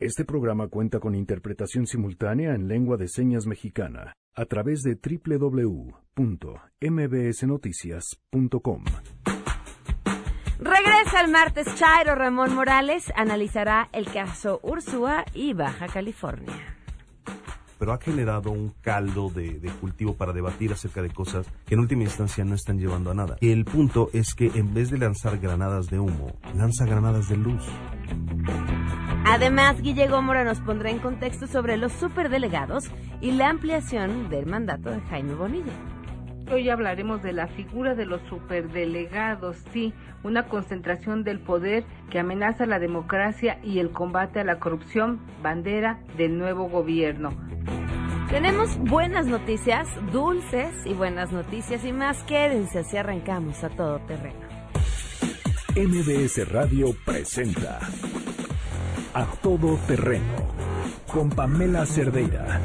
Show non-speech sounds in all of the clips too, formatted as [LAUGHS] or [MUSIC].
Este programa cuenta con interpretación simultánea en lengua de señas mexicana a través de www.mbsnoticias.com. Regresa el martes Chairo Ramón Morales, analizará el caso Ursúa y Baja California pero ha generado un caldo de, cultivo para debatir acerca de cosas que en última instancia no están llevando a nada. El punto es que en vez de lanzar granadas de humo, lanza granadas de luz. Además, Guille Gómora nos pondrá en contexto sobre los superdelegados y la ampliación del mandato de Jaime Bonilla. Hoy hablaremos de la figura de los superdelegados, sí, una concentración del poder que amenaza la democracia y el combate a la corrupción, bandera del nuevo gobierno. Tenemos buenas noticias, dulces y buenas noticias y más. Quédense así arrancamos a todo terreno. MBS Radio presenta A Todo Terreno con Pamela Cerdeira.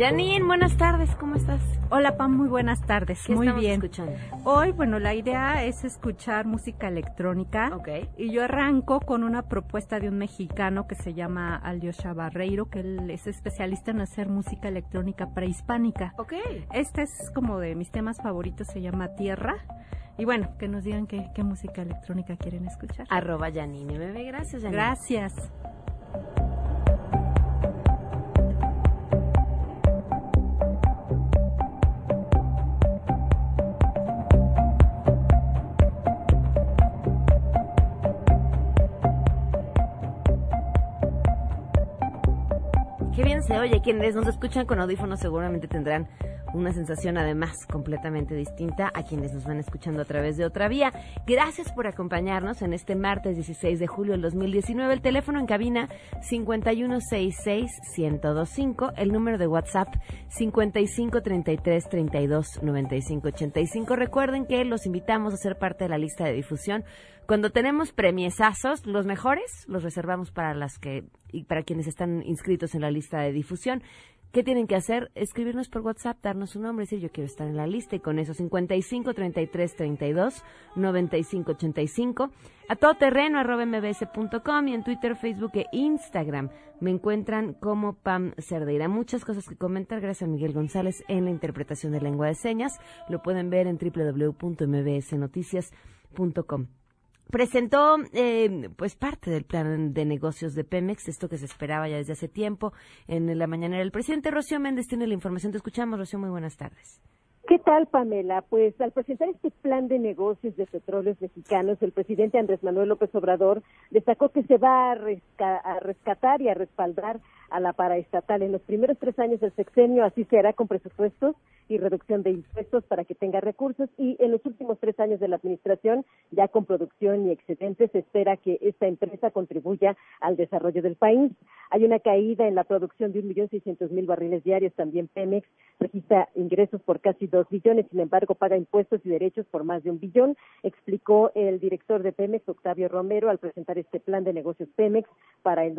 Janine, buenas tardes, ¿cómo estás? Hola Pam, muy buenas tardes, ¿Qué muy bien. escuchando? Hoy, bueno, la idea es escuchar música electrónica. Ok. Y yo arranco con una propuesta de un mexicano que se llama Alyosha Barreiro, que él es especialista en hacer música electrónica prehispánica. Ok. Este es como de mis temas favoritos, se llama Tierra. Y bueno, que nos digan qué, qué música electrónica quieren escuchar. Arroba Janine, bebé, gracias Janine. Gracias. Oye, quienes nos escuchan con audífonos seguramente tendrán una sensación además completamente distinta a quienes nos van escuchando a través de otra vía. Gracias por acompañarnos en este martes 16 de julio del 2019. El teléfono en cabina 5166-1025, el número de WhatsApp 5533329585. Recuerden que los invitamos a ser parte de la lista de difusión cuando tenemos premiesazos, los mejores los reservamos para las que y para quienes están inscritos en la lista de difusión. ¿Qué tienen que hacer? Escribirnos por WhatsApp, darnos su nombre, decir yo quiero estar en la lista y con eso 55 33 32 95 85 a todoterreno arroba mbs.com y en Twitter, Facebook e Instagram me encuentran como Pam Cerdeira. Muchas cosas que comentar gracias a Miguel González en la interpretación de lengua de señas. Lo pueden ver en www.mbsnoticias.com presentó eh, pues parte del plan de negocios de Pemex, esto que se esperaba ya desde hace tiempo en la mañana. El presidente Rocío Méndez tiene la información. Te escuchamos, Rocío. Muy buenas tardes. ¿Qué tal, Pamela? Pues al presentar este plan de negocios de petróleos mexicanos, el presidente Andrés Manuel López Obrador destacó que se va a, rescatar y a respaldar a la paraestatal. En los primeros tres años del sexenio así se hará con presupuestos y reducción de impuestos para que tenga recursos y en los últimos tres años de la administración, ya con producción y excedentes, se espera que esta empresa contribuya al desarrollo del país. Hay una caída en la producción de un millón seiscientos mil barriles diarios. También Pemex registra ingresos por casi dos billones, sin embargo paga impuestos y derechos por más de un billón, explicó el director de Pemex, Octavio Romero, al presentar este plan de negocios Pemex para el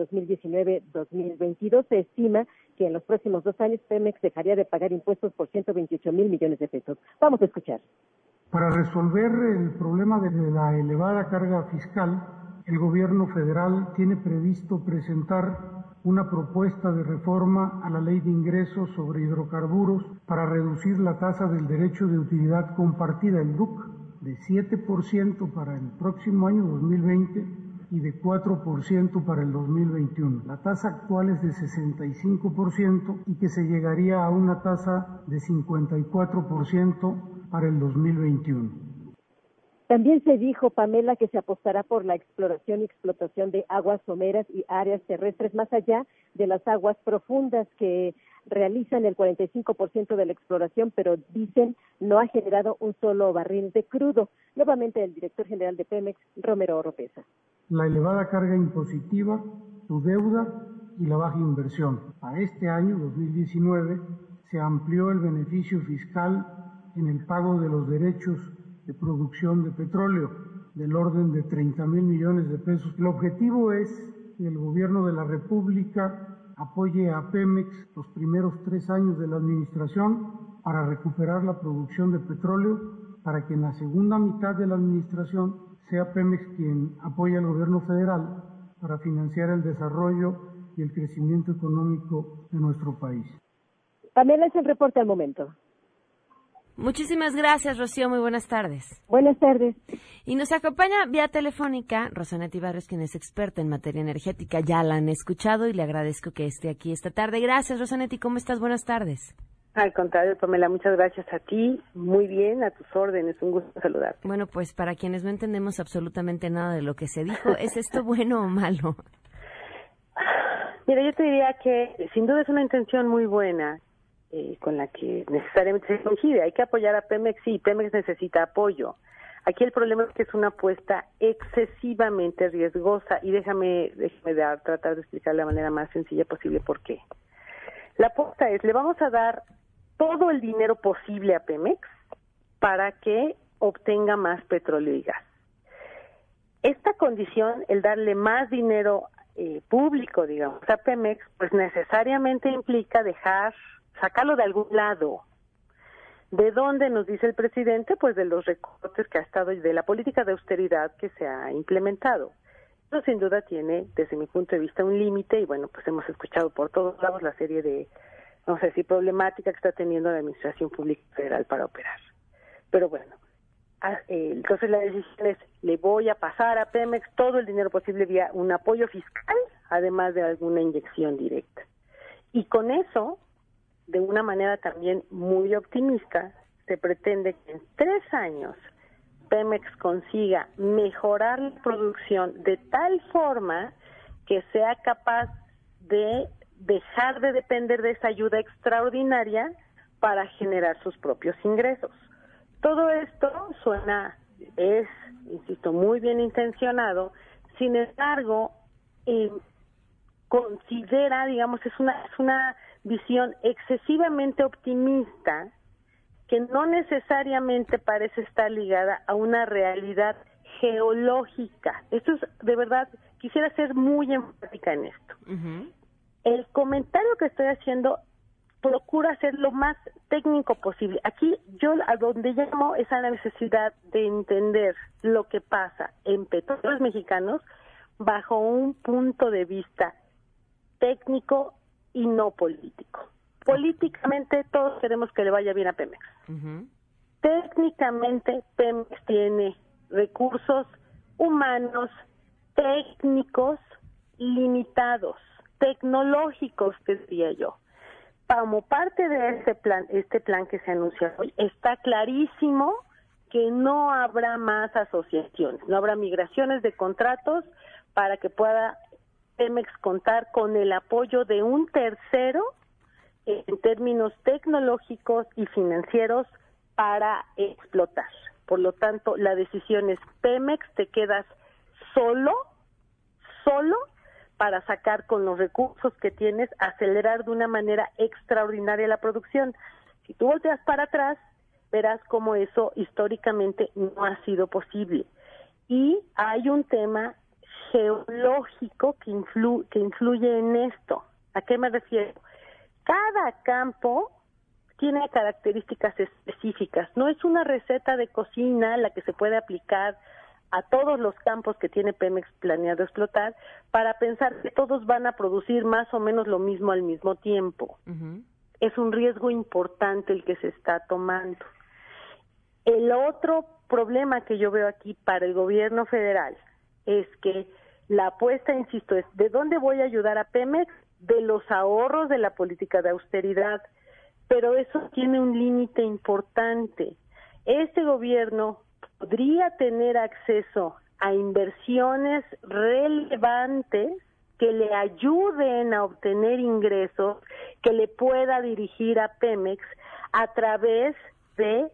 2019-2022. Se estima que en los próximos dos años Pemex dejaría de pagar impuestos por 128 mil millones de pesos. Vamos a escuchar. Para resolver el problema de la elevada carga fiscal, el gobierno federal tiene previsto presentar una propuesta de reforma a la ley de ingresos sobre hidrocarburos para reducir la tasa del derecho de utilidad compartida, el DUC, de 7% para el próximo año 2020 y de 4% para el 2021. La tasa actual es de 65% y que se llegaría a una tasa de 54% para el 2021. También se dijo, Pamela, que se apostará por la exploración y explotación de aguas someras y áreas terrestres más allá de las aguas profundas que realizan el 45% de la exploración, pero dicen no ha generado un solo barril de crudo. Nuevamente el director general de Pemex, Romero Oropesa la elevada carga impositiva, su deuda y la baja inversión. A este año, 2019, se amplió el beneficio fiscal en el pago de los derechos de producción de petróleo del orden de 30 mil millones de pesos. El objetivo es que el gobierno de la República apoye a Pemex los primeros tres años de la administración para recuperar la producción de petróleo, para que en la segunda mitad de la administración sea Pemex quien apoye al gobierno federal para financiar el desarrollo y el crecimiento económico de nuestro país. Pamela es el reporte al momento. Muchísimas gracias, Rocío. Muy buenas tardes. Buenas tardes. Y nos acompaña vía telefónica Rosanetti Barrios, quien es experta en materia energética. Ya la han escuchado y le agradezco que esté aquí esta tarde. Gracias, Rosanetti. ¿Cómo estás? Buenas tardes. Al contrario, Pamela, muchas gracias a ti. Muy bien, a tus órdenes. Un gusto saludarte. Bueno, pues para quienes no entendemos absolutamente nada de lo que se dijo, ¿es esto [LAUGHS] bueno o malo? Mira, yo te diría que sin duda es una intención muy buena eh, con la que necesariamente se coincide. Hay que apoyar a Pemex, sí, Pemex necesita apoyo. Aquí el problema es que es una apuesta excesivamente riesgosa y déjame, déjame dar, tratar de explicar de la manera más sencilla posible por qué. La apuesta es, le vamos a dar todo el dinero posible a Pemex para que obtenga más petróleo y gas. Esta condición, el darle más dinero eh, público, digamos, a Pemex, pues necesariamente implica dejar sacarlo de algún lado. ¿De dónde nos dice el presidente? Pues de los recortes que ha estado y de la política de austeridad que se ha implementado. Eso sin duda tiene, desde mi punto de vista, un límite y bueno, pues hemos escuchado por todos lados la serie de, no sé si problemática que está teniendo la Administración Pública Federal para operar. Pero bueno, eh, entonces la decisión es, le voy a pasar a Pemex todo el dinero posible vía un apoyo fiscal, además de alguna inyección directa. Y con eso de una manera también muy optimista, se pretende que en tres años Pemex consiga mejorar la producción de tal forma que sea capaz de dejar de depender de esa ayuda extraordinaria para generar sus propios ingresos. Todo esto suena, es, insisto, muy bien intencionado, sin embargo, considera, digamos, es una, es una visión excesivamente optimista que no necesariamente parece estar ligada a una realidad geológica. Esto es, de verdad, quisiera ser muy enfática en esto. El comentario que estoy haciendo procura ser lo más técnico posible. Aquí yo a donde llamo es a la necesidad de entender lo que pasa en petróleos mexicanos bajo un punto de vista técnico y no político. Políticamente todos queremos que le vaya bien a Pemex. Técnicamente Pemex tiene recursos humanos, técnicos limitados, tecnológicos, diría yo. Como parte de este plan, este plan que se anunció hoy, está clarísimo que no habrá más asociaciones, no habrá migraciones de contratos para que pueda Pemex contar con el apoyo de un tercero en términos tecnológicos y financieros para explotar. Por lo tanto, la decisión es Pemex, te quedas solo, solo para sacar con los recursos que tienes, acelerar de una manera extraordinaria la producción. Si tú volteas para atrás, verás cómo eso históricamente no ha sido posible. Y hay un tema geológico que, que influye en esto. ¿A qué me refiero? Cada campo tiene características específicas. No es una receta de cocina la que se puede aplicar a todos los campos que tiene Pemex planeado explotar para pensar que todos van a producir más o menos lo mismo al mismo tiempo. Es un riesgo importante el que se está tomando. El otro problema que yo veo aquí para el gobierno federal es que la apuesta, insisto, es ¿de dónde voy a ayudar a Pemex? De los ahorros de la política de austeridad. Pero eso tiene un límite importante. Este gobierno podría tener acceso a inversiones relevantes que le ayuden a obtener ingresos que le pueda dirigir a Pemex a través de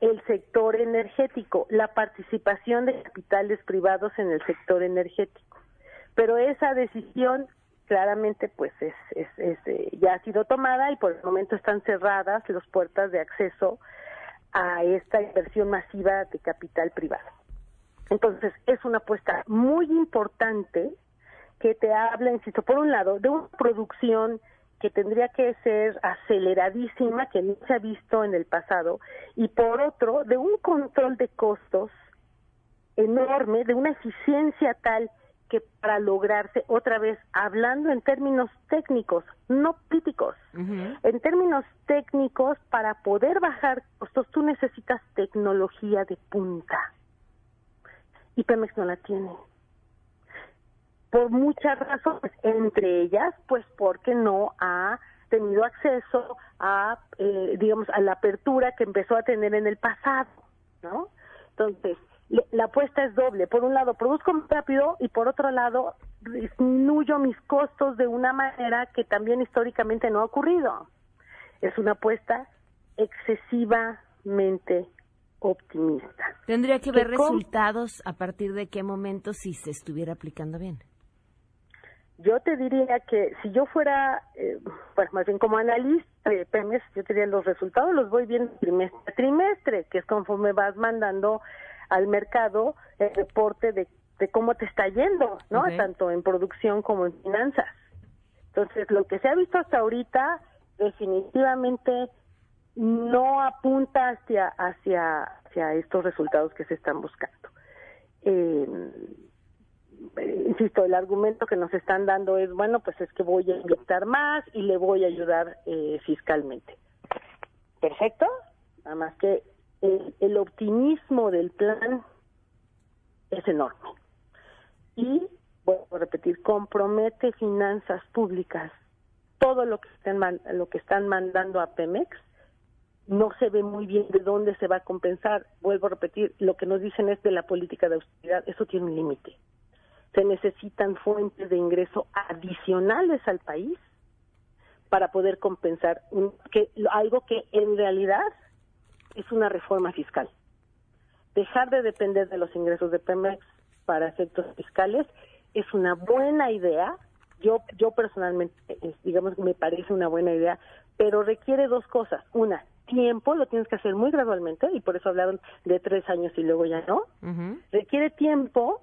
el sector energético, la participación de capitales privados en el sector energético. Pero esa decisión claramente pues es, es, eh, ya ha sido tomada y por el momento están cerradas las puertas de acceso a esta inversión masiva de capital privado. Entonces, es una apuesta muy importante que te habla, insisto, por un lado, de una producción que tendría que ser aceleradísima, que no se ha visto en el pasado, y por otro, de un control de costos enorme, de una eficiencia tal que para lograrse, otra vez, hablando en términos técnicos, no políticos, en términos técnicos, para poder bajar costos, tú necesitas tecnología de punta. Y Pemex no la tiene. Por muchas razones, entre ellas, pues porque no ha tenido acceso a, eh, digamos, a la apertura que empezó a tener en el pasado, ¿no? Entonces, la apuesta es doble. Por un lado, produzco más rápido y por otro lado, disminuyo mis costos de una manera que también históricamente no ha ocurrido. Es una apuesta excesivamente optimista. ¿Tendría que ver resultados a partir de qué momento si se estuviera aplicando bien? Yo te diría que si yo fuera, eh, pues más bien como analista de PEMES, yo te diría los resultados los voy viendo trimestre a trimestre, que es conforme vas mandando al mercado el reporte de, cómo te está yendo, ¿no? Tanto en producción como en finanzas. Entonces, lo que se ha visto hasta ahorita definitivamente no apunta hacia hacia hacia estos resultados que se están buscando. Eh, insisto, el argumento que nos están dando es, bueno, pues es que voy a inyectar más y le voy a ayudar eh, fiscalmente. Perfecto, nada más que el, optimismo del plan es enorme. Y, vuelvo a repetir, compromete finanzas públicas. Todo lo que, están, lo que están mandando a Pemex no se ve muy bien de dónde se va a compensar. Vuelvo a repetir, lo que nos dicen es de la política de austeridad. Eso tiene un límite. Se necesitan fuentes de ingreso adicionales al país para poder compensar que, algo que en realidad es una reforma fiscal. Dejar de depender de los ingresos de Pemex para efectos fiscales es una buena idea. Yo, yo personalmente, digamos, me parece una buena idea, pero requiere dos cosas. Una, tiempo, lo tienes que hacer muy gradualmente, y por eso hablaron de tres años y luego ya no. Requiere tiempo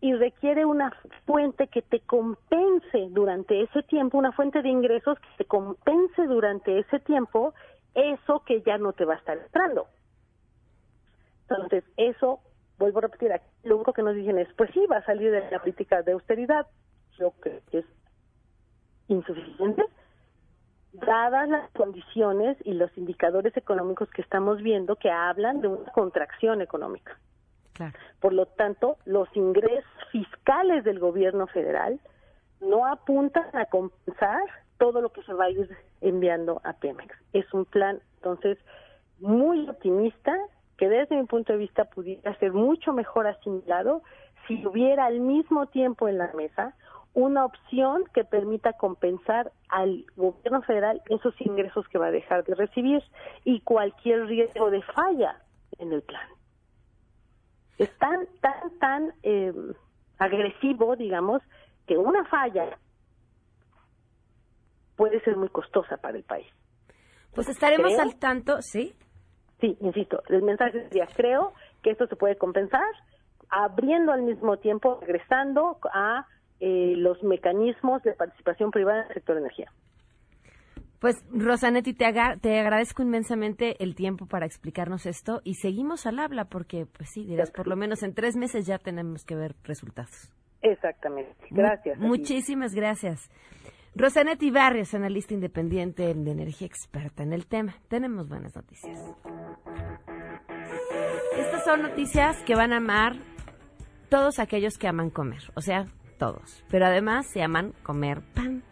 y requiere una fuente que te compense durante ese tiempo, una fuente de ingresos que te compense durante ese tiempo eso que ya no te va a estar entrando. Entonces, eso, vuelvo a repetir, lo único que nos dicen es, pues sí, va a salir de la política de austeridad. Yo creo que es insuficiente, dadas las condiciones y los indicadores económicos que estamos viendo que hablan de una contracción económica. Por lo tanto, los ingresos fiscales del gobierno federal no apuntan a compensar todo lo que se va a ir enviando a Pemex. Es un plan, entonces, muy optimista, que desde mi punto de vista pudiera ser mucho mejor asimilado si hubiera al mismo tiempo en la mesa una opción que permita compensar al gobierno federal esos ingresos que va a dejar de recibir y cualquier riesgo de falla en el plan. Es tan, tan, tan eh, agresivo, digamos, que una falla puede ser muy costosa para el país. Pues estaremos al tanto, ¿sí? Sí, insisto, el mensaje sería, creo que esto se puede compensar abriendo al mismo tiempo, regresando a eh, los mecanismos de participación privada en el sector de energía. Pues Rosanetti, te, te agradezco inmensamente el tiempo para explicarnos esto y seguimos al habla porque, pues sí, dirás, por lo menos en tres meses ya tenemos que ver resultados. Exactamente. Gracias. muchísimas gracias. Rosanetti Barrios, analista independiente de energía experta en el tema. Tenemos buenas noticias. Estas son noticias que van a amar todos aquellos que aman comer, o sea, todos. Pero además se aman comer pan.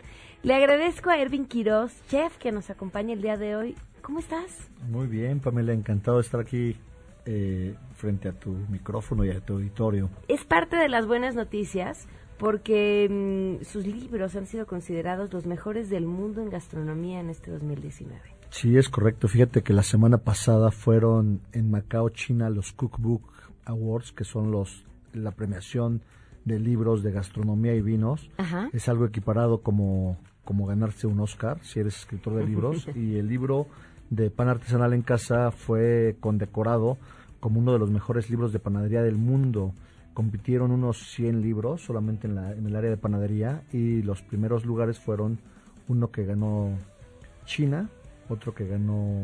Le agradezco a Ervin Quiroz, chef, que nos acompaña el día de hoy. ¿Cómo estás? Muy bien, Pamela, encantado de estar aquí eh, frente a tu micrófono y a tu auditorio. Es parte de las buenas noticias porque mm, sus libros han sido considerados los mejores del mundo en gastronomía en este 2019. Sí, es correcto. Fíjate que la semana pasada fueron en Macao, China, los Cookbook Awards, que son los la premiación de libros de gastronomía y vinos. Es algo equiparado como, como ganarse un Oscar si eres escritor de libros. [LAUGHS] y el libro de pan artesanal en casa fue condecorado como uno de los mejores libros de panadería del mundo compitieron unos 100 libros solamente en, la, en el área de panadería y los primeros lugares fueron uno que ganó China, otro que ganó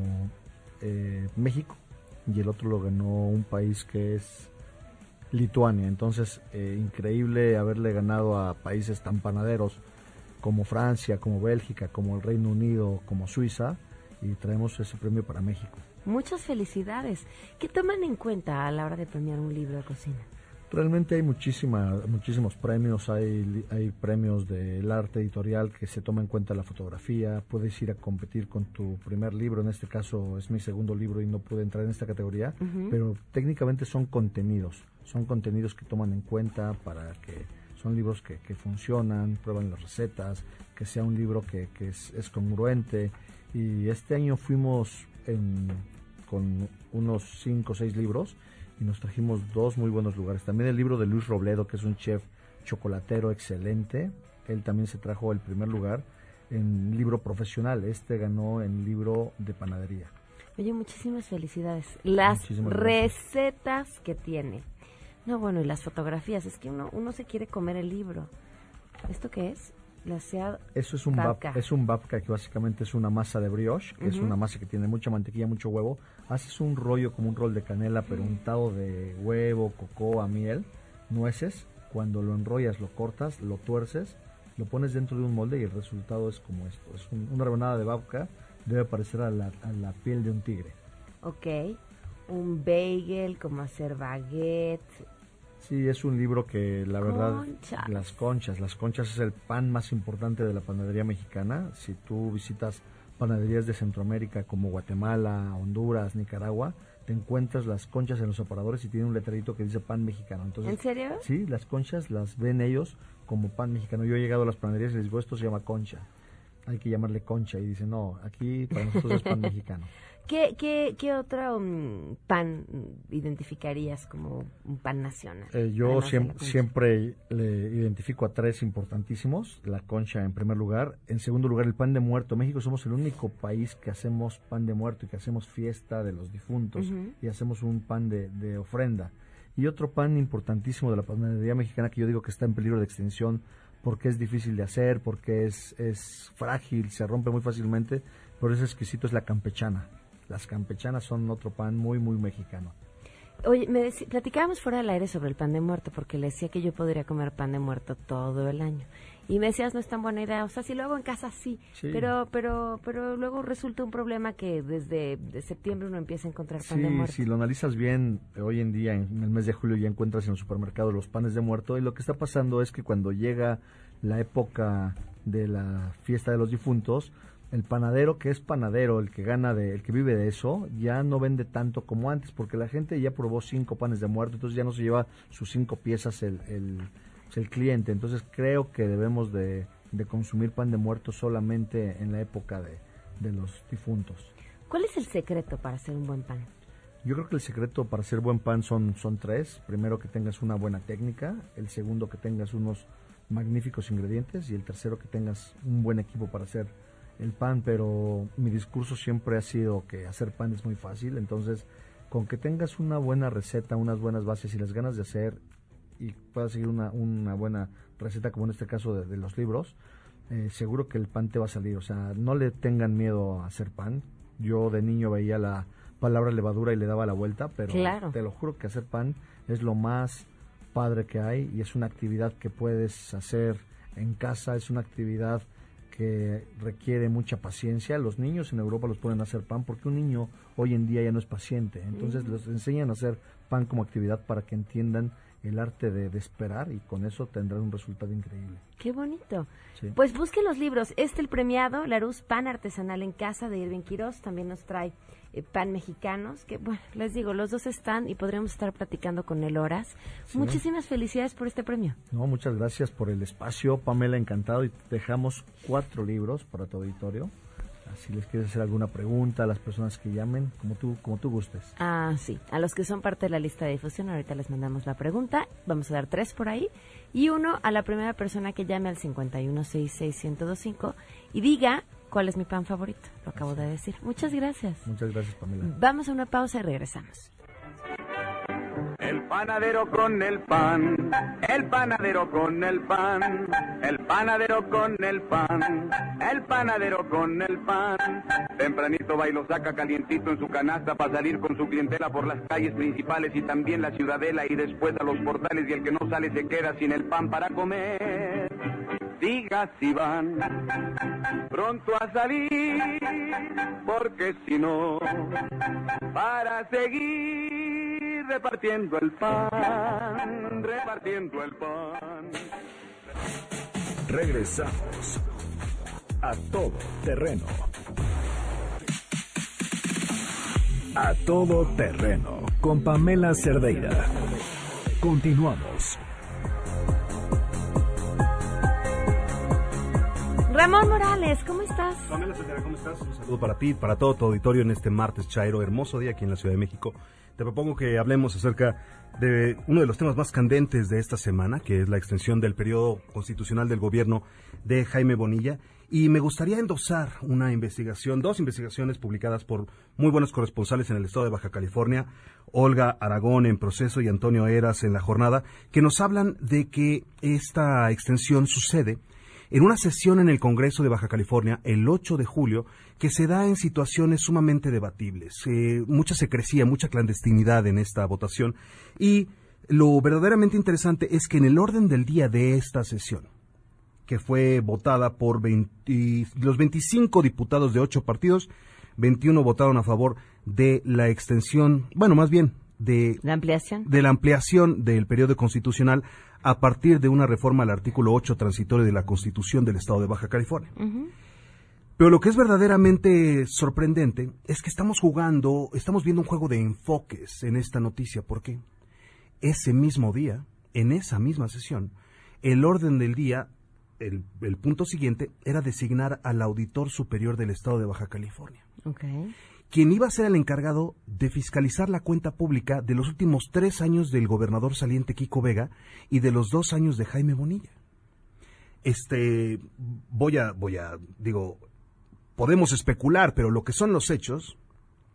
eh, México y el otro lo ganó un país que es Lituania. Entonces, eh, increíble haberle ganado a países tan panaderos como Francia, como Bélgica, como el Reino Unido, como Suiza, y traemos ese premio para México. Muchas felicidades. ¿Qué toman en cuenta a la hora de premiar un libro de cocina? Realmente hay muchísima, muchísimos premios, hay, hay premios del arte editorial que se toma en cuenta la fotografía, puedes ir a competir con tu primer libro, en este caso es mi segundo libro y no pude entrar en esta categoría, pero técnicamente son contenidos, son contenidos que toman en cuenta para que son libros que, que funcionan, prueban las recetas, que sea un libro que, que es, es, congruente. Y este año fuimos en, con unos 5 o 6 libros y nos trajimos dos muy buenos lugares. También el libro de Luis Robledo, que es un chef chocolatero excelente. Él también se trajo el primer lugar en libro profesional. Este ganó en libro de panadería. Oye, muchísimas felicidades. Las recetas que tiene. No, bueno, y las fotografías. Es que uno, uno se quiere comer el libro. ¿Esto qué es? Eso es un babka. es un babka que básicamente es una masa de brioche, que es una masa que tiene mucha mantequilla, mucho huevo. Haces un rollo como un rol de canela, pero untado de huevo, cocoa, miel, nueces. Cuando lo enrollas, lo cortas, lo tuerces, lo pones dentro de un molde y el resultado es como esto. Es una rebanada de babka, debe parecer a la, a la piel de un tigre. Ok, un bagel, como hacer baguette, Sí, es un libro que la verdad, las conchas, las conchas es el pan más importante de la panadería mexicana. Si tú visitas panaderías de Centroamérica como Guatemala, Honduras, Nicaragua, te encuentras las conchas en los aparadores y tiene un letrerito que dice pan mexicano. Entonces, ¿En serio? Sí, las conchas las ven ellos como pan mexicano. Yo he llegado a las panaderías y les digo, esto se llama concha. Hay que llamarle concha. Y dicen, no, aquí para nosotros es pan [LAUGHS] mexicano. ¿Qué, qué, qué otro um, pan identificarías como un pan nacional? Eh, yo siempre, siempre le identifico a tres importantísimos. La concha en primer lugar. En segundo lugar, el pan de muerto. México somos el único país que hacemos pan de muerto y que hacemos fiesta de los difuntos y hacemos un pan de, de ofrenda. Y otro pan importantísimo de la panadería mexicana que yo digo que está en peligro de extinción porque es difícil de hacer, porque es, es frágil, se rompe muy fácilmente, pero es exquisito, es la campechana. Las campechanas son otro pan muy, muy mexicano. Oye, me platicábamos fuera del aire sobre el pan de muerto, porque le decía que yo podría comer pan de muerto todo el año. Y me decías, no es tan buena idea. O sea, si lo hago en casa, sí. Pero, pero, pero luego resulta un problema que desde septiembre uno empieza a encontrar pan de muerto. Si lo analizas bien, hoy en día, en el mes de julio, ya encuentras en el supermercado los panes de muerto. Y lo que está pasando es que cuando llega la época de la fiesta de los difuntos, el panadero que es panadero, el que gana de, el que vive de eso, ya no vende tanto como antes, porque la gente ya probó cinco panes de muerto, entonces ya no se lleva sus cinco piezas el, el, cliente. Entonces creo que debemos de, consumir pan de muerto solamente en la época de, de los difuntos. ¿Cuál es el secreto para hacer un buen pan? Yo creo que el secreto para hacer buen pan son, son tres. Primero que tengas una buena técnica, el segundo que tengas unos magníficos ingredientes y el tercero que tengas un buen equipo para hacer el pan, pero mi discurso siempre ha sido que hacer pan es muy fácil, entonces con que tengas una buena receta, unas buenas bases y las ganas de hacer y puedas seguir una, una buena receta como en este caso de, los libros, eh, seguro que el pan te va a salir, o sea, no le tengan miedo a hacer pan. Yo de niño veía la palabra levadura y le daba la vuelta, pero te lo juro que hacer pan es lo más padre que hay y es una actividad que puedes hacer en casa, es una actividad que requiere mucha paciencia. Los niños en Europa los pueden hacer pan porque un niño hoy en día ya no es paciente. Entonces los enseñan a hacer pan como actividad para que entiendan el arte de, esperar y con eso tendrán un resultado increíble. Qué bonito. Pues busquen los libros. Este el premiado, Larus Pan Artesanal en Casa de Irving Quiroz, también nos trae eh, pan mexicanos, que bueno, les digo, los dos están y podríamos estar platicando con él horas. Muchísimas felicidades por este premio. No, muchas gracias por el espacio, Pamela, encantado. Y dejamos cuatro libros para tu auditorio. Si les quieres hacer alguna pregunta a las personas que llamen, como tú, como tú gustes. Ah, sí. A los que son parte de la lista de difusión, ahorita les mandamos la pregunta. Vamos a dar tres por ahí. Y uno a la primera persona que llame al 5166125 y diga cuál es mi pan favorito. Lo acabo de decir. Muchas gracias. Muchas gracias, Pamela. Vamos a una pausa y regresamos. El panadero con el pan, el panadero con el pan, el panadero con el pan, el panadero con el pan. Tempranito va y lo saca calientito en su canasta para salir con su clientela por las calles principales y también la ciudadela y después a los portales y el que no sale se queda sin el pan para comer diga si van pronto a salir, porque si no, para seguir repartiendo el pan, repartiendo el pan. Regresamos a todo terreno. A todo terreno con Pamela Cerdeira. Continuamos. Ramón Morales, ¿cómo estás? Pamela ¿cómo estás? Un saludo para ti, para todo tu auditorio en este martes chairo, hermoso día aquí en la Ciudad de México. Te propongo que hablemos acerca de uno de los temas más candentes de esta semana, que es la extensión del periodo constitucional del gobierno de Jaime Bonilla. Y me gustaría endosar una investigación, dos investigaciones publicadas por muy buenos corresponsales en el estado de Baja California, Olga Aragón en proceso y Antonio Eras en la jornada, que nos hablan de que esta extensión sucede en una sesión en el Congreso de Baja California el 8 de julio que se da en situaciones sumamente debatibles. Eh, mucha secrecía, mucha clandestinidad en esta votación y lo verdaderamente interesante es que en el orden del día de esta sesión, que fue votada por los 25 diputados de ocho partidos, 21 votaron a favor de la extensión, bueno, más bien de la ampliación de la ampliación del periodo constitucional a partir de una reforma al artículo 8 transitorio de la Constitución del Estado de Baja California. Pero lo que es verdaderamente sorprendente es que estamos jugando, estamos viendo un juego de enfoques en esta noticia. ¿Por qué? Ese mismo día, en esa misma sesión, el orden del día, el, punto siguiente, era designar al auditor superior del Estado de Baja California. Okay quien iba a ser el encargado de fiscalizar la cuenta pública de los últimos tres años del gobernador saliente Kiko Vega y de los dos años de Jaime Bonilla. Este, voy a, voy a, digo, podemos especular, pero lo que son los hechos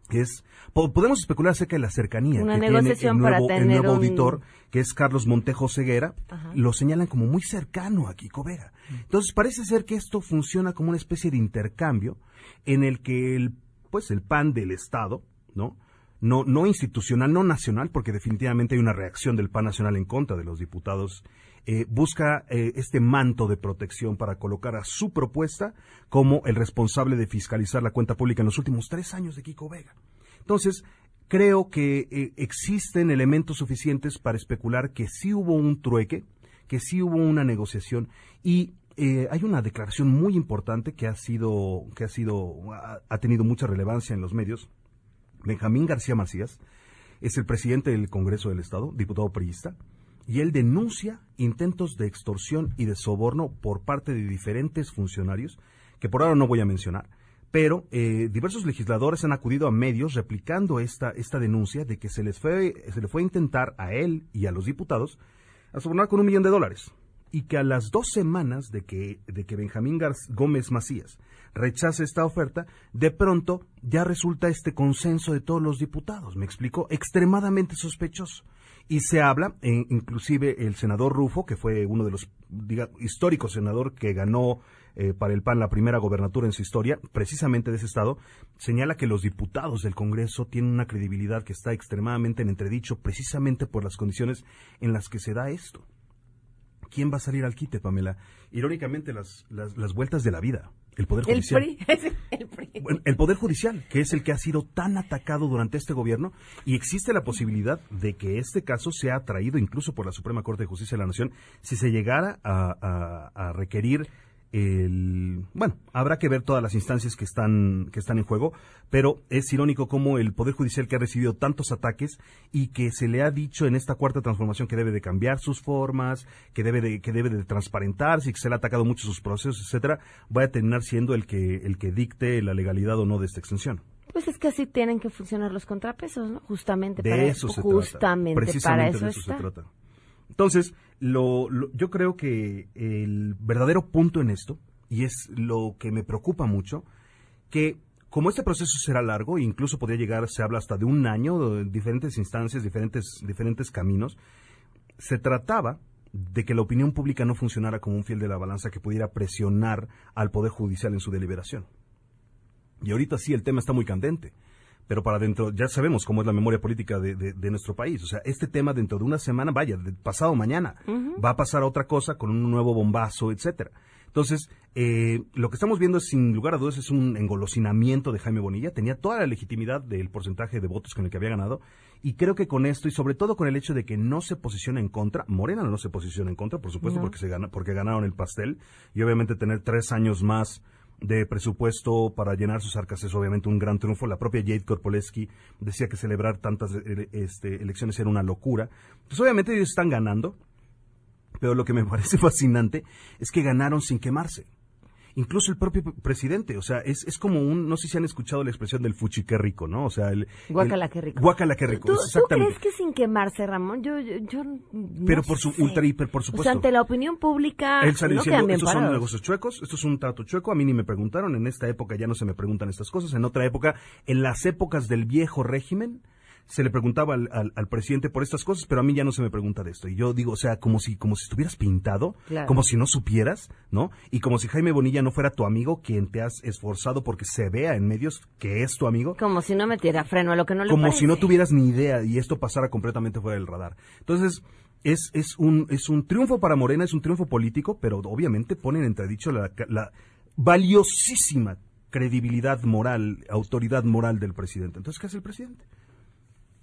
es, podemos especular acerca de la cercanía que tiene el nuevo, el nuevo auditor, que es Carlos Montejo Ceguera, lo señalan como muy cercano a Kiko Vega. Entonces parece ser que esto funciona como una especie de intercambio en el que el pues el PAN del Estado, ¿no? No, no institucional, no nacional, porque definitivamente hay una reacción del PAN nacional en contra de los diputados, eh, busca eh, este manto de protección para colocar a su propuesta como el responsable de fiscalizar la cuenta pública en los últimos tres años de Kiko Vega. Entonces, creo que eh, existen elementos suficientes para especular que sí hubo un trueque, que sí hubo una negociación y eh, hay una declaración muy importante que ha sido, que ha sido, ha, tenido mucha relevancia en los medios. Benjamín García Macías es el presidente del Congreso del Estado, diputado priista, y él denuncia intentos de extorsión y de soborno por parte de diferentes funcionarios, que por ahora no voy a mencionar, pero eh, diversos legisladores han acudido a medios replicando esta, esta denuncia de que se les fue, se le fue a intentar a él y a los diputados a sobornar con un millón de dólares y que a las dos semanas de que, de que Benjamín Gómez Macías rechace esta oferta, de pronto ya resulta este consenso de todos los diputados. Me explico, extremadamente sospechoso. Y se habla, e inclusive el senador Rufo, que fue uno de los diga, históricos senador que ganó eh, para el PAN la primera gobernatura en su historia, precisamente de ese estado, señala que los diputados del Congreso tienen una credibilidad que está extremadamente en entredicho precisamente por las condiciones en las que se da esto. ¿Quién va a salir al quite, Pamela? Irónicamente, las, las, vueltas de la vida. El Poder Judicial. [LAUGHS] El, el, Poder Judicial, que es el que ha sido tan atacado durante este gobierno, y existe la posibilidad de que este caso sea traído incluso por la Suprema Corte de Justicia de la Nación si se llegara a requerir el, bueno, habrá que ver todas las instancias que están, que están en juego, pero es irónico como el Poder Judicial que ha recibido tantos ataques y que se le ha dicho en esta cuarta transformación que debe de cambiar sus formas, que debe de, que debe de transparentarse y que se le ha atacado mucho sus procesos, etcétera, va a terminar siendo el que, el que dicte la legalidad o no de esta extensión. Pues es que así tienen que funcionar los contrapesos, ¿no? Justamente para eso, justamente para eso, se trata. Entonces, lo, yo creo que el verdadero punto en esto, y es lo que me preocupa mucho, que como este proceso será largo, incluso podría llegar, se habla hasta de un año, diferentes instancias, diferentes, diferentes caminos, se trataba de que la opinión pública no funcionara como un fiel de la balanza que pudiera presionar al Poder Judicial en su deliberación. Y ahorita sí, el tema está muy candente pero para dentro, ya sabemos cómo es la memoria política de, de, nuestro país. O sea, este tema dentro de una semana, vaya, de pasado mañana, va a pasar a otra cosa con un nuevo bombazo, etcétera. Entonces, eh, lo que estamos viendo, es, sin lugar a dudas, es un engolosinamiento de Jaime Bonilla. Tenía toda la legitimidad del porcentaje de votos con el que había ganado. Y creo que con esto, y sobre todo con el hecho de que no se posiciona en contra, Morena no se posiciona en contra, por supuesto, porque, se gana, porque ganaron el pastel. Y obviamente tener tres años más de presupuesto para llenar sus arcas es obviamente un gran triunfo. La propia Jade Korpoleski decía que celebrar tantas eh, este, elecciones era una locura. Pues obviamente ellos están ganando, pero lo que me [LAUGHS] parece fascinante es que ganaron sin quemarse incluso el propio presidente, o sea, es, es como un, no sé si han escuchado la expresión del fuchi qué rico, ¿no? O sea, el... Guacala qué rico. Guacala qué rico, ¿Tú, exactamente. ¿Tú crees que sin quemarse, Ramón? Yo, yo, Pero por su ultra hiper, por supuesto. O sea, ante la opinión pública, Él sale diciendo, estos son negocios chuecos, esto es un trato chueco, a mí ni me preguntaron, en esta época ya no se me preguntan estas cosas, en otra época, en las épocas del viejo régimen, se le preguntaba al, al, presidente por estas cosas, pero a mí ya no se me pregunta de esto. Y yo digo, o sea, como si, como si estuvieras pintado, como si no supieras, ¿no? Y como si Jaime Bonilla no fuera tu amigo, quien te has esforzado porque se vea en medios que es tu amigo. Como si no metiera freno a lo que no le Como si no tuvieras ni idea y esto pasara completamente fuera del radar. Entonces, es, es, un, es un triunfo para Morena, es un triunfo político, pero obviamente ponen en entredicho la, la valiosísima credibilidad moral, autoridad moral del presidente. Entonces, ¿qué hace el presidente?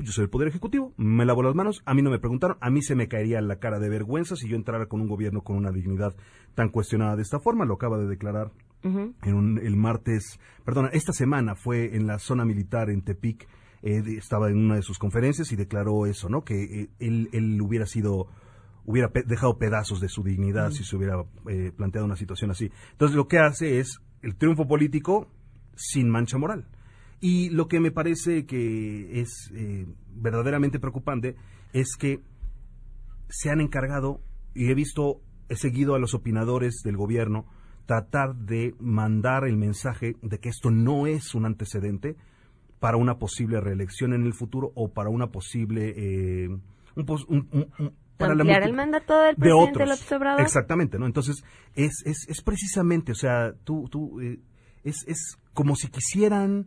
Yo soy el Poder Ejecutivo, me lavo las manos, a mí no me preguntaron, a mí se me caería la cara de vergüenza si yo entrara con un gobierno con una dignidad tan cuestionada de esta forma, lo acaba de declarar en el martes, perdona, esta semana fue en la zona militar en Tepic, eh, estaba en una de sus conferencias y declaró eso, ¿no? Que eh, él, hubiera sido hubiera dejado pedazos de su dignidad si se hubiera eh, planteado una situación así. Entonces lo que hace es el triunfo político sin mancha moral. Y lo que me parece que es eh, verdaderamente preocupante es que se han encargado, y he visto, he seguido a los opinadores del gobierno, tratar de mandar el mensaje de que esto no es un antecedente para una posible reelección en el futuro o para una posible... Eh, para ampliar el mandato del presidente de López Obrador. Exactamente, ¿no? Entonces, es, es, es precisamente, o sea, tú, tú, eh, es, es como si quisieran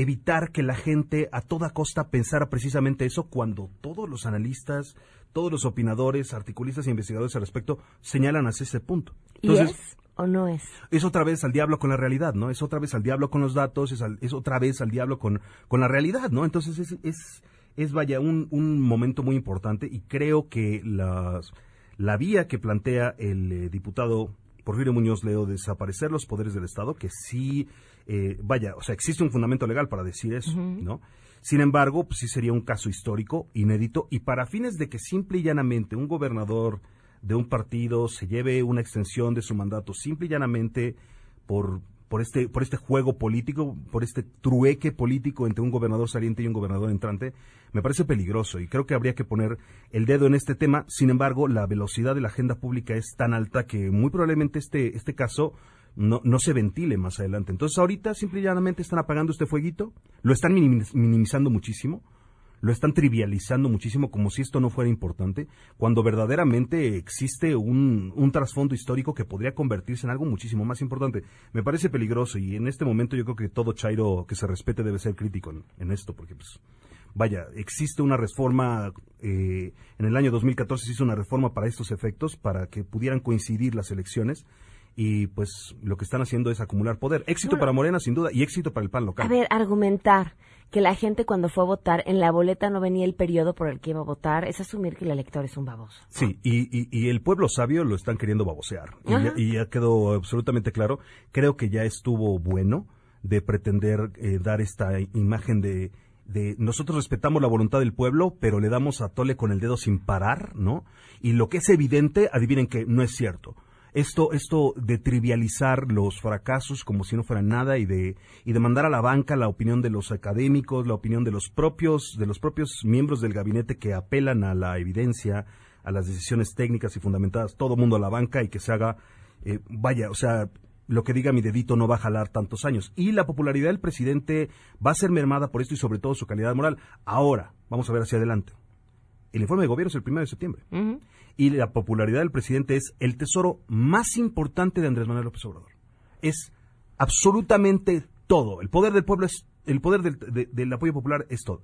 evitar que la gente a toda costa pensara precisamente eso cuando todos los analistas, todos los opinadores, articulistas e investigadores al respecto señalan hacia ese punto. ¿Y es o no es? Es otra vez al diablo con la realidad, ¿no? Es otra vez al diablo con los datos, es, es otra vez al diablo con, con la realidad, ¿no? Entonces es, es, es vaya, un, un momento muy importante y creo que las, la vía que plantea el eh, diputado Porfirio Muñoz Leo desaparecer los poderes del Estado, que sí, eh, vaya, o sea, existe un fundamento legal para decir eso, ¿no? Sin embargo, pues sí sería un caso histórico, inédito, y para fines de que simple y llanamente un gobernador de un partido se lleve una extensión de su mandato, simple y llanamente por por este, por este juego político, por este trueque político entre un gobernador saliente y un gobernador entrante, me parece peligroso y creo que habría que poner el dedo en este tema. Sin embargo, la velocidad de la agenda pública es tan alta que muy probablemente este, este caso no, no se ventile más adelante. Entonces ahorita simple y llanamente están apagando este fueguito, lo están minimizando muchísimo lo están trivializando muchísimo como si esto no fuera importante, cuando verdaderamente existe un, un trasfondo histórico que podría convertirse en algo muchísimo más importante. Me parece peligroso y en este momento yo creo que todo Chairo que se respete debe ser crítico en, esto, porque pues vaya, existe una reforma, eh, en el año 2014 se hizo una reforma para estos efectos, para que pudieran coincidir las elecciones y pues lo que están haciendo es acumular poder. Éxito para Morena, sin duda, y éxito para el PAN local. A ver, argumentar que la gente cuando fue a votar, en la boleta no venía el periodo por el que iba a votar, es asumir que el elector es un baboso. Sí, y, y, el pueblo sabio lo están queriendo babosear. Y ya, quedó absolutamente claro. Creo que ya estuvo bueno de pretender eh, dar esta imagen de de nosotros respetamos la voluntad del pueblo, pero le damos a tole con el dedo sin parar, ¿no? Y lo que es evidente, adivinen que no es cierto esto, esto de trivializar los fracasos como si no fueran nada y de, y de mandar a la banca la opinión de los académicos, la opinión de los propios, de los propios miembros del gabinete que apelan a la evidencia, a las decisiones técnicas y fundamentadas, todo mundo a la banca y que se haga, eh, vaya, o sea, lo que diga mi dedito no va a jalar tantos años. Y la popularidad del presidente va a ser mermada por esto y sobre todo su calidad moral. Ahora, vamos a ver hacia adelante. El informe de gobierno es el primero de septiembre. Y la popularidad del presidente es el tesoro más importante de Andrés Manuel López Obrador. Es absolutamente todo. El poder del pueblo es, el poder del, del apoyo popular es todo.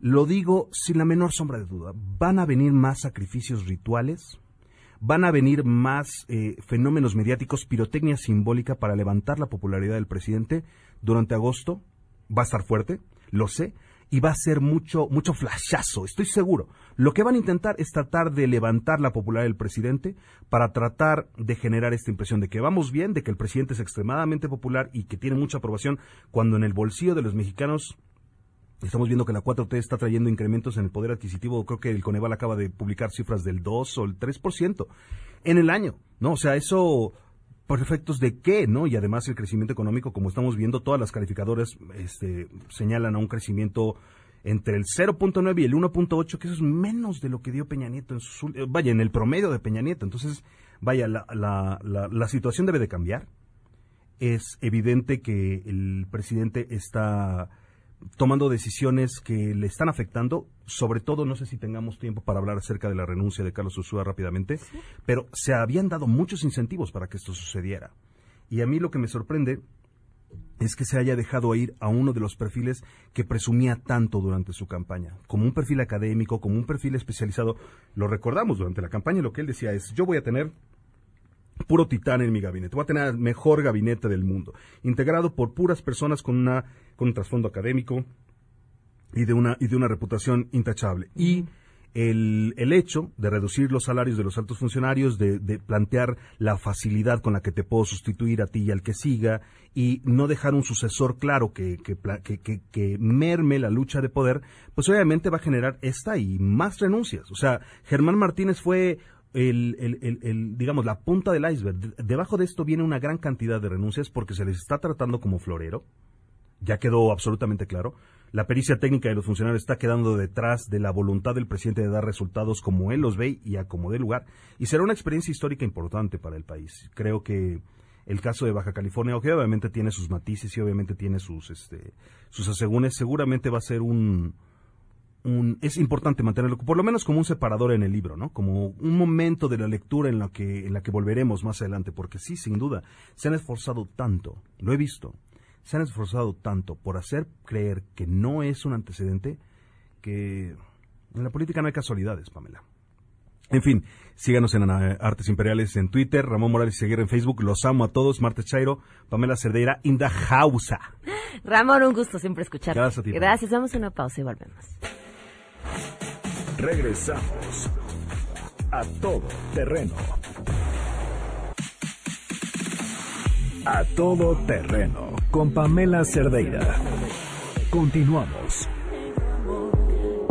Lo digo sin la menor sombra de duda. Van a venir más sacrificios rituales, van a venir más eh, fenómenos mediáticos, pirotecnia simbólica para levantar la popularidad del presidente durante agosto. Va a estar fuerte, lo sé, y va a ser mucho, mucho flashazo, estoy seguro. Lo que van a intentar es tratar de levantar la popularidad del presidente para tratar de generar esta impresión de que vamos bien, de que el presidente es extremadamente popular y que tiene mucha aprobación, cuando en el bolsillo de los mexicanos Estamos viendo que la 4T está trayendo incrementos en el poder adquisitivo. Creo que el Coneval acaba de publicar cifras del 2 o el 3% en el año, ¿no? O sea, eso por efectos de qué, ¿no? Y además el crecimiento económico, como estamos viendo, todas las calificadoras este, señalan a un crecimiento entre el 0.9 y el 1.8, que eso es menos de lo que dio Peña Nieto en su, vaya, en el promedio de Peña Nieto. Entonces, vaya, la, la, la, la situación debe de cambiar. Es evidente que el presidente está tomando decisiones que le están afectando, sobre todo no sé si tengamos tiempo para hablar acerca de la renuncia de Carlos Ursúa rápidamente, pero se habían dado muchos incentivos para que esto sucediera. Y a mí lo que me sorprende es que se haya dejado ir a uno de los perfiles que presumía tanto durante su campaña, como un perfil académico, como un perfil especializado. Lo recordamos durante la campaña lo que él decía es, yo voy a tener puro titán en mi gabinete. Voy a tener el mejor gabinete del mundo, integrado por puras personas con una con un trasfondo académico y de una y de una reputación intachable. Y el, el, hecho de reducir los salarios de los altos funcionarios, de, de, plantear la facilidad con la que te puedo sustituir a ti y al que siga, y no dejar un sucesor claro que, que, que, que, merme la lucha de poder, pues obviamente va a generar esta y más renuncias. O sea, Germán Martínez fue el, el, el, digamos, la punta del iceberg. Debajo de esto viene una gran cantidad de renuncias porque se les está tratando como florero. Ya quedó absolutamente claro. La pericia técnica de los funcionarios está quedando detrás de la voluntad del presidente de dar resultados como él los ve y a como dé lugar. Y será una experiencia histórica importante para el país. Creo que el caso de Baja California, que obviamente tiene sus matices y obviamente tiene sus, este, sus asegúnes, seguramente va a ser un, es importante mantenerlo, por lo menos como un separador en el libro, ¿no? Como un momento de la lectura en la que, en la que volveremos más adelante, porque sí, sin duda, se han esforzado tanto, lo he visto, se han esforzado tanto por hacer creer que no es un antecedente que en la política no hay casualidades, Pamela. En fin, síganos en Artes Imperiales en Twitter, Ramón Morales seguir en Facebook. Los amo a todos. Martes Chairo, Pamela Cerdeira, Inda Hausa. Ramón, un gusto siempre escucharte. Gracias a ti. Gracias. Damos una pausa y volvemos. Regresamos a todo terreno. A todo terreno con Pamela Cerdeira. Continuamos.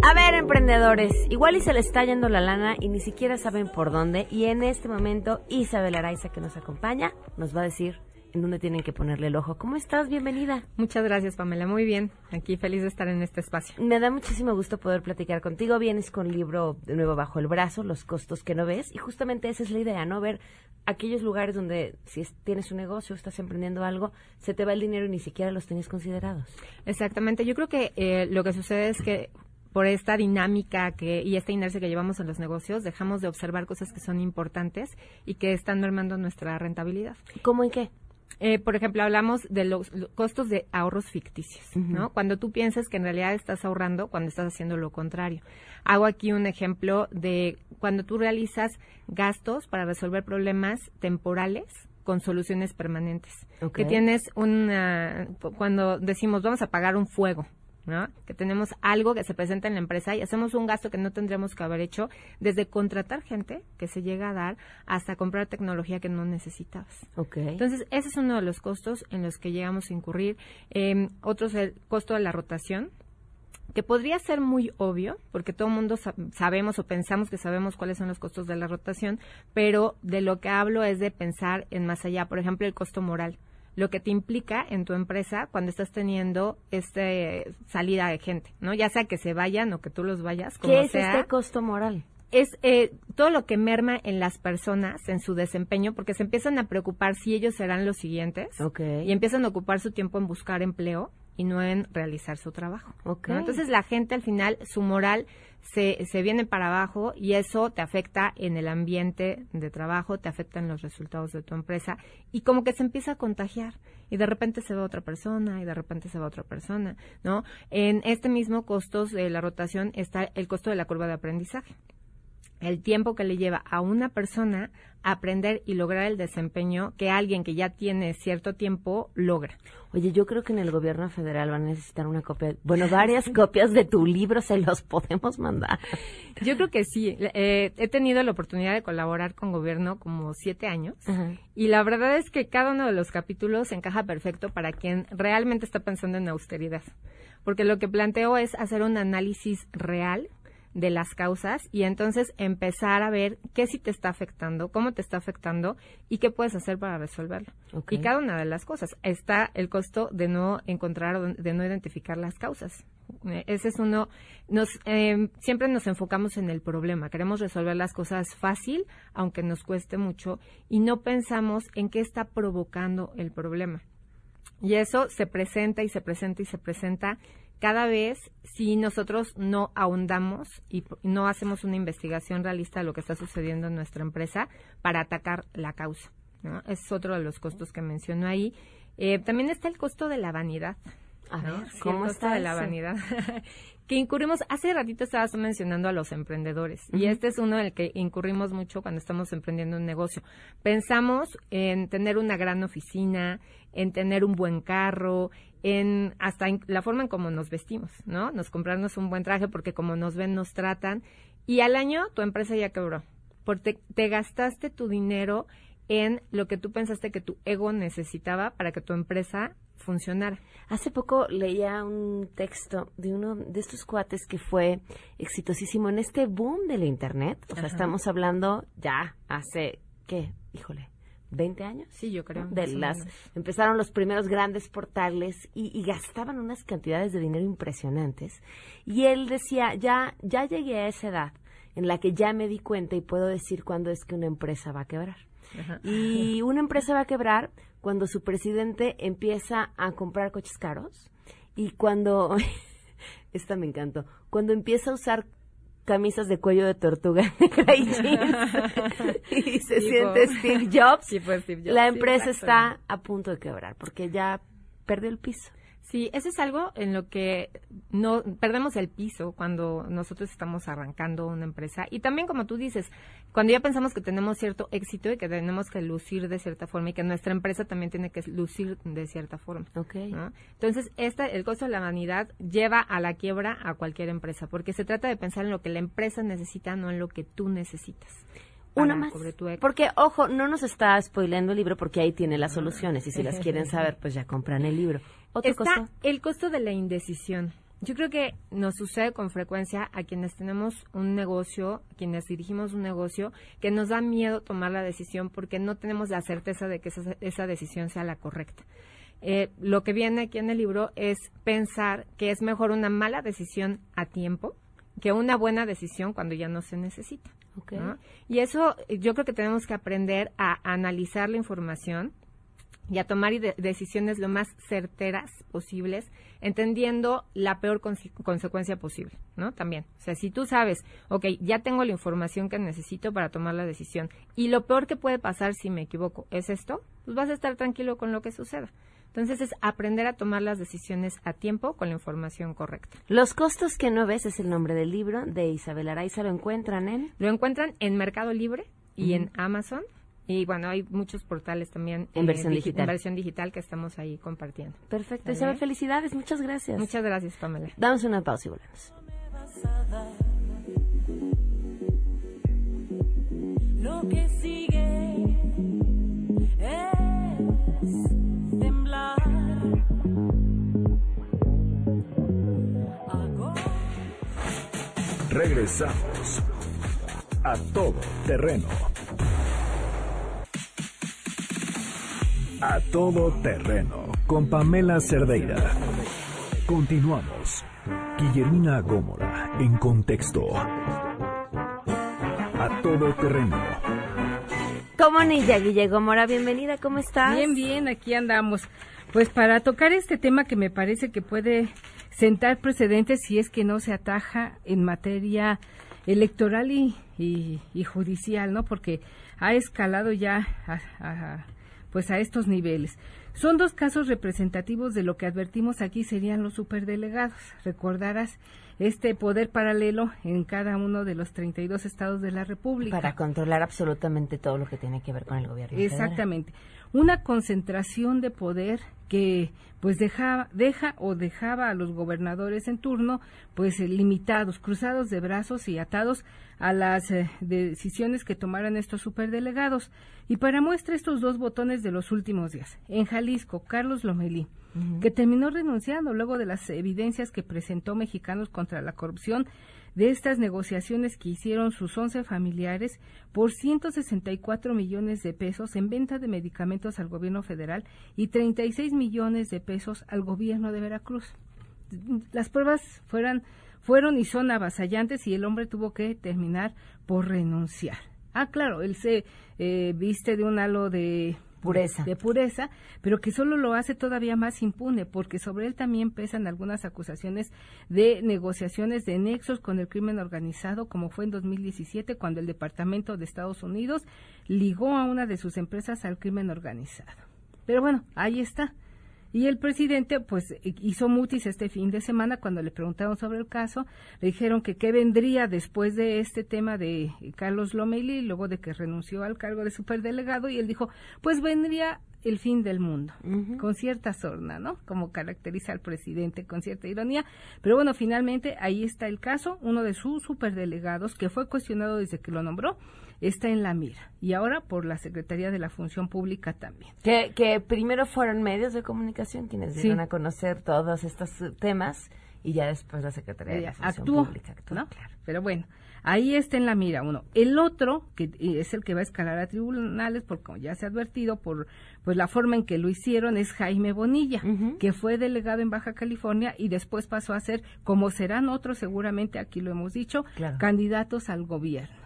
A ver, emprendedores, igual y se les está yendo la lana y ni siquiera saben por dónde. Y en este momento, Isabel Araiza, que nos acompaña, nos va a decir en dónde tienen que ponerle el ojo. ¿Cómo estás? Bienvenida. Muchas gracias, Pamela. Muy bien. Aquí feliz de estar en este espacio. Me da muchísimo gusto poder platicar contigo. Vienes con el libro de nuevo bajo el brazo, Los costos que no ves. Y justamente esa es la idea, ¿no? Ver aquellos lugares donde si tienes un negocio, estás emprendiendo algo, se te va el dinero y ni siquiera los tenías considerados. Exactamente. Yo creo que eh, lo que sucede es que por esta dinámica que, y esta inercia que llevamos en los negocios, dejamos de observar cosas que son importantes y que están mermando nuestra rentabilidad. ¿Cómo en qué? Eh, por ejemplo, hablamos de los, costos de ahorros ficticios, ¿no? Cuando tú piensas que en realidad estás ahorrando cuando estás haciendo lo contrario. Hago aquí un ejemplo de cuando tú realizas gastos para resolver problemas temporales con soluciones permanentes. Que tienes una, cuando decimos vamos a pagar un fuego, que tenemos algo que se presenta en la empresa y hacemos un gasto que no tendríamos que haber hecho, desde contratar gente que se llega a dar hasta comprar tecnología que no necesitabas. Entonces, ese es uno de los costos en los que llegamos a incurrir. Eh, otro es el costo de la rotación que podría ser muy obvio, porque todo el mundo sabemos o pensamos que sabemos cuáles son los costos de la rotación, pero de lo que hablo es de pensar en más allá, por ejemplo, el costo moral lo que te implica en tu empresa cuando estás teniendo este salida de gente, ¿no? Ya sea que se vayan o que tú los vayas. Como ¿Qué es este costo moral? es eh, todo lo que merma en las personas, en su desempeño, porque se empiezan a preocupar si ellos serán los siguientes y empiezan a ocupar su tiempo en buscar empleo y no en realizar su trabajo. Entonces la gente al final, su moral se, se viene para abajo y eso te afecta en el ambiente de trabajo, te afecta en los resultados de tu empresa y como que se empieza a contagiar y de repente se va otra persona y de repente se va otra persona, ¿no? En este mismo costos de la rotación está el costo de la curva de aprendizaje el tiempo que le lleva a una persona aprender y lograr el desempeño que alguien que ya tiene cierto tiempo logra. Oye, yo creo que en el gobierno federal van a necesitar una copia, bueno, varias [LAUGHS] copias de tu libro, se los podemos mandar. Yo creo que sí. Eh, he tenido la oportunidad de colaborar con gobierno como siete años y la verdad es que cada uno de los capítulos encaja perfecto para quien realmente está pensando en austeridad. Porque lo que planteo es hacer un análisis real de las causas y entonces empezar a ver qué sí te está afectando, cómo te está afectando y qué puedes hacer para resolverlo. Y cada una de las cosas está el costo de no encontrar o de no identificar las causas. Eh, ese es uno, nos, eh, siempre nos enfocamos en el problema, queremos resolver las cosas fácil, aunque nos cueste mucho, y no pensamos en qué está provocando el problema. Y eso se presenta y se presenta y se presenta cada vez si nosotros no ahondamos y no hacemos una investigación realista de lo que está sucediendo en nuestra empresa para atacar la causa. ¿no? Es otro de los costos que menciono ahí. Eh, también está el costo de la vanidad. A ver, ¿cómo está de la vanidad? [LAUGHS] que incurrimos, hace ratito estabas mencionando a los emprendedores, y este es uno en el que incurrimos mucho cuando estamos emprendiendo un negocio. Pensamos en tener una gran oficina, en tener un buen carro, en hasta la forma en cómo nos vestimos, ¿no? Nos comprarnos un buen traje porque como nos ven nos tratan y al año tu empresa ya quebró porque te gastaste tu dinero en lo que tú pensaste que tu ego necesitaba para que tu empresa funcionara. Hace poco leía un texto de uno de estos cuates que fue exitosísimo en este boom del internet. O sea, estamos hablando ya hace, ¿qué? Híjole, 20 años. Sí, yo creo. De las, empezaron los primeros grandes portales y, gastaban unas cantidades de dinero impresionantes. Y él decía, ya, ya llegué a esa edad en la que ya me di cuenta y puedo decir cuándo es que una empresa va a quebrar. Y una empresa va a quebrar cuando su presidente empieza a comprar coches caros y cuando, [LAUGHS] esta me encantó, cuando empieza a usar camisas de cuello de tortuga [LAUGHS] y se siente Steve Jobs, [LAUGHS] la empresa está a punto de quebrar porque ya perdió el piso. Sí, eso es algo en lo que no perdemos el piso cuando nosotros estamos arrancando una empresa y también como tú dices, cuando ya pensamos que tenemos cierto éxito y que tenemos que lucir de cierta forma y que nuestra empresa también tiene que lucir de cierta forma. Okay. Entonces, este, el costo de la vanidad lleva a la quiebra a cualquier empresa porque se trata de pensar en lo que la empresa necesita, no en lo que tú necesitas. Una más. Porque, ojo, no nos está spoileando el libro porque ahí tiene las soluciones y si las quieren saber, pues ya compran el libro. ¿Otro está el costo de la indecisión. Yo creo que nos sucede con frecuencia a quienes tenemos un negocio, quienes dirigimos un negocio, que nos da miedo tomar la decisión porque no tenemos la certeza de que esa, decisión sea la correcta. Eh, lo que viene aquí en el libro es pensar que es mejor una mala decisión a tiempo que una buena decisión cuando ya no se necesita. Y eso yo creo que tenemos que aprender a analizar la información y a tomar decisiones lo más certeras posibles, entendiendo la peor consecuencia posible, ¿no? También. O sea, si tú sabes, ok, ya tengo la información que necesito para tomar la decisión y lo peor que puede pasar si me equivoco es esto, pues vas a estar tranquilo con lo que suceda. Entonces es aprender a tomar las decisiones a tiempo con la información correcta. Los costos que no ves es el nombre del libro de Isabel Araiza. ¿Lo encuentran en? Lo encuentran en Mercado Libre y en Amazon. Y bueno, hay muchos portales también en, versión digital. En versión digital que estamos ahí compartiendo. Perfecto. Isabel, felicidades. Muchas gracias. Muchas gracias, Pamela. Damos una pausa y volvemos. Lo que sigue Regresamos a todo terreno. A todo terreno con Pamela Cerdeira. Continuamos. Guillermina Gómora en contexto. A todo terreno. ¿Cómo Nilla Guille Mora? Bienvenida, ¿cómo estás? Bien, bien, aquí andamos. Pues para tocar este tema que me parece que puede sentar precedentes si es que no se ataja en materia electoral y, y, judicial, ¿no? Porque ha escalado ya a, pues a estos niveles. Son dos casos representativos de lo que advertimos aquí serían los superdelegados. Recordarás este poder paralelo en cada uno de los 32 estados de la República. Para controlar absolutamente todo lo que tiene que ver con el gobierno. Exactamente. Una concentración de poder que pues deja, deja o dejaba a los gobernadores en turno pues eh, limitados, cruzados de brazos y atados a las eh, decisiones que tomaran estos superdelegados. Y para muestra estos dos botones de los últimos días. En Jalisco, Carlos Lomelí, que terminó renunciando luego de las evidencias que presentó Mexicanos contra la corrupción de estas negociaciones que hicieron sus 11 familiares por 164 millones de pesos en venta de medicamentos al gobierno federal y 36 millones de pesos al gobierno de Veracruz. Las pruebas fueron, y son avasallantes y el hombre tuvo que terminar por renunciar. Ah, claro, él se eh, viste de un halo de pureza. de pureza, pero que solo lo hace todavía más impune, porque sobre él también pesan algunas acusaciones de negociaciones de nexos con el crimen organizado, como fue en 2017, cuando el Departamento de Estados Unidos ligó a una de sus empresas al crimen organizado. Pero bueno, ahí está. Y el presidente, pues, hizo mutis este fin de semana cuando le preguntaron sobre el caso. Le dijeron que qué vendría después de este tema de Carlos Lomelí, luego de que renunció al cargo de superdelegado, y él dijo, pues vendría el fin del mundo, con cierta sorna, ¿no? Como caracteriza al presidente, con cierta ironía. Pero bueno, finalmente ahí está el caso. Uno de sus superdelegados, que fue cuestionado desde que lo nombró, está en la mira. Y ahora por la Secretaría de la Función Pública también. Que, que primero fueron medios de comunicación quienes dieron a conocer todos estos temas y ya después la Secretaría de la Función Pública actuó. ¿no? Claro. Pero bueno, ahí está en la mira uno. El otro, que es el que va a escalar a tribunales, porque como ya se ha advertido por pues la forma en que lo hicieron, es Jaime Bonilla, que fue delegado en Baja California y después pasó a ser, como serán otros seguramente, aquí lo hemos dicho, candidatos al gobierno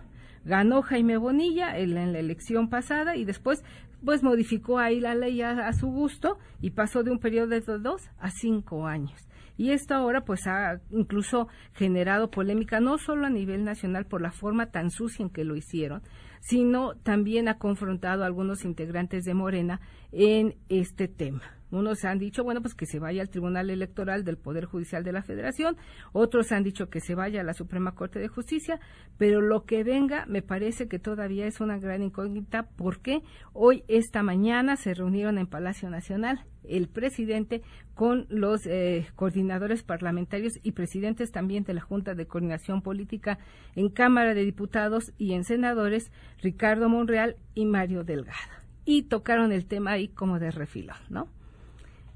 ganó Jaime Bonilla en la, elección pasada y después pues modificó ahí la ley a, su gusto y pasó de un periodo de dos a cinco años. Y esto ahora pues ha incluso generado polémica no solo a nivel nacional por la forma tan sucia en que lo hicieron, sino también ha confrontado a algunos integrantes de Morena en este tema. Unos han dicho, bueno, pues que se vaya al Tribunal Electoral del Poder Judicial de la Federación, otros han dicho que se vaya a la Suprema Corte de Justicia, pero lo que venga me parece que todavía es una gran incógnita porque hoy, esta mañana, se reunieron en Palacio Nacional el presidente con los eh, coordinadores parlamentarios y presidentes también de la Junta de Coordinación Política en Cámara de Diputados y en Senadores, Ricardo Monreal y Mario Delgado. Y tocaron el tema ahí como de refilón, ¿no?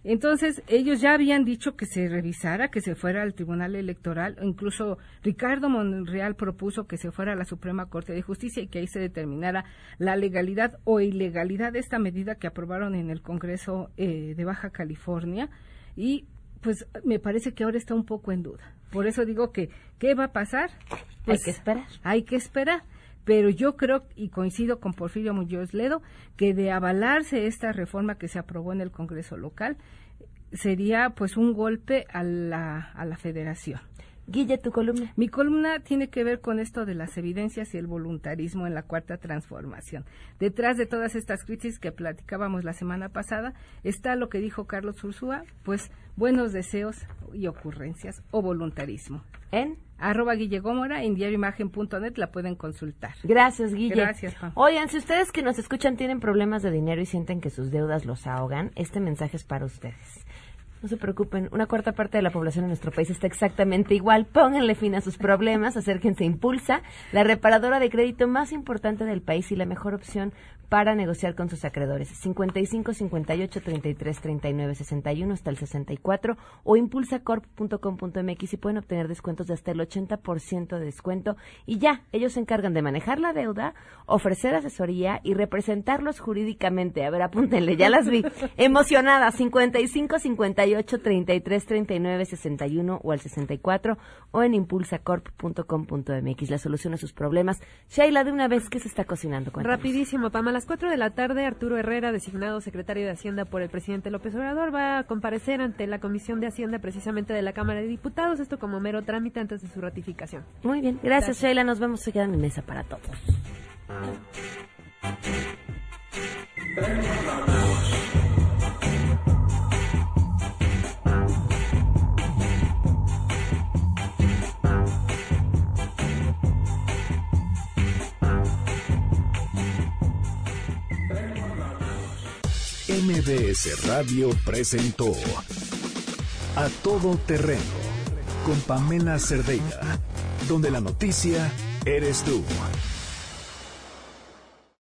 Entonces, ellos ya habían dicho que se revisara, que se fuera al Tribunal Electoral, incluso Ricardo Monreal propuso que se fuera a la Suprema Corte de Justicia y que ahí se determinara la legalidad o ilegalidad de esta medida que aprobaron en el Congreso eh, de Baja California. Y pues me parece que ahora está un poco en duda. Por eso digo que, ¿qué va a pasar? Pues, hay que esperar. Hay que esperar pero yo creo y coincido con Porfirio Muñoz Ledo que de avalarse esta reforma que se aprobó en el Congreso local sería pues un golpe a la, a la federación. Guille, tu columna. Mi columna tiene que ver con esto de las evidencias y el voluntarismo en la cuarta transformación. Detrás de todas estas crisis que platicábamos la semana pasada está lo que dijo Carlos Ursúa, pues buenos deseos y ocurrencias o voluntarismo. ¿En? Arroba Guille Gómora, en diarioimagen.net la pueden consultar. Gracias, Guille. Gracias, Oigan, si ustedes que nos escuchan tienen problemas de dinero y sienten que sus deudas los ahogan, este mensaje es para ustedes. No se preocupen, una cuarta parte de la población en nuestro país está exactamente igual. Pónganle fin a sus problemas, acérquense Impulsa, la reparadora de crédito más importante del país y la mejor opción para negociar con sus acreedores. 55 58 33 39 61 hasta el 64 o impulsacorp.com.mx y pueden obtener descuentos de hasta el 80% de descuento. Y ya, ellos se encargan de manejar la deuda, ofrecer asesoría y representarlos jurídicamente. A ver, apúntenle, ya las vi. Emocionada, 55 58 58 33 39 61 o al 64 o en impulsacorp.com.mx. La solución a sus problemas. Sheila, de una vez, ¿qué se está cocinando? Rapidísimo, Pam. A las 4 de la tarde, Arturo Herrera, designado secretario de Hacienda por el presidente López Obrador, va a comparecer ante la Comisión de Hacienda precisamente de la Cámara de Diputados. Esto como mero trámite antes de su ratificación. Muy bien. Gracias, Sheila. Nos vemos. Se quedan en mesa para todos. MBS Radio presentó A Todo Terreno con Pamela Cerdeira, donde la noticia eres tú.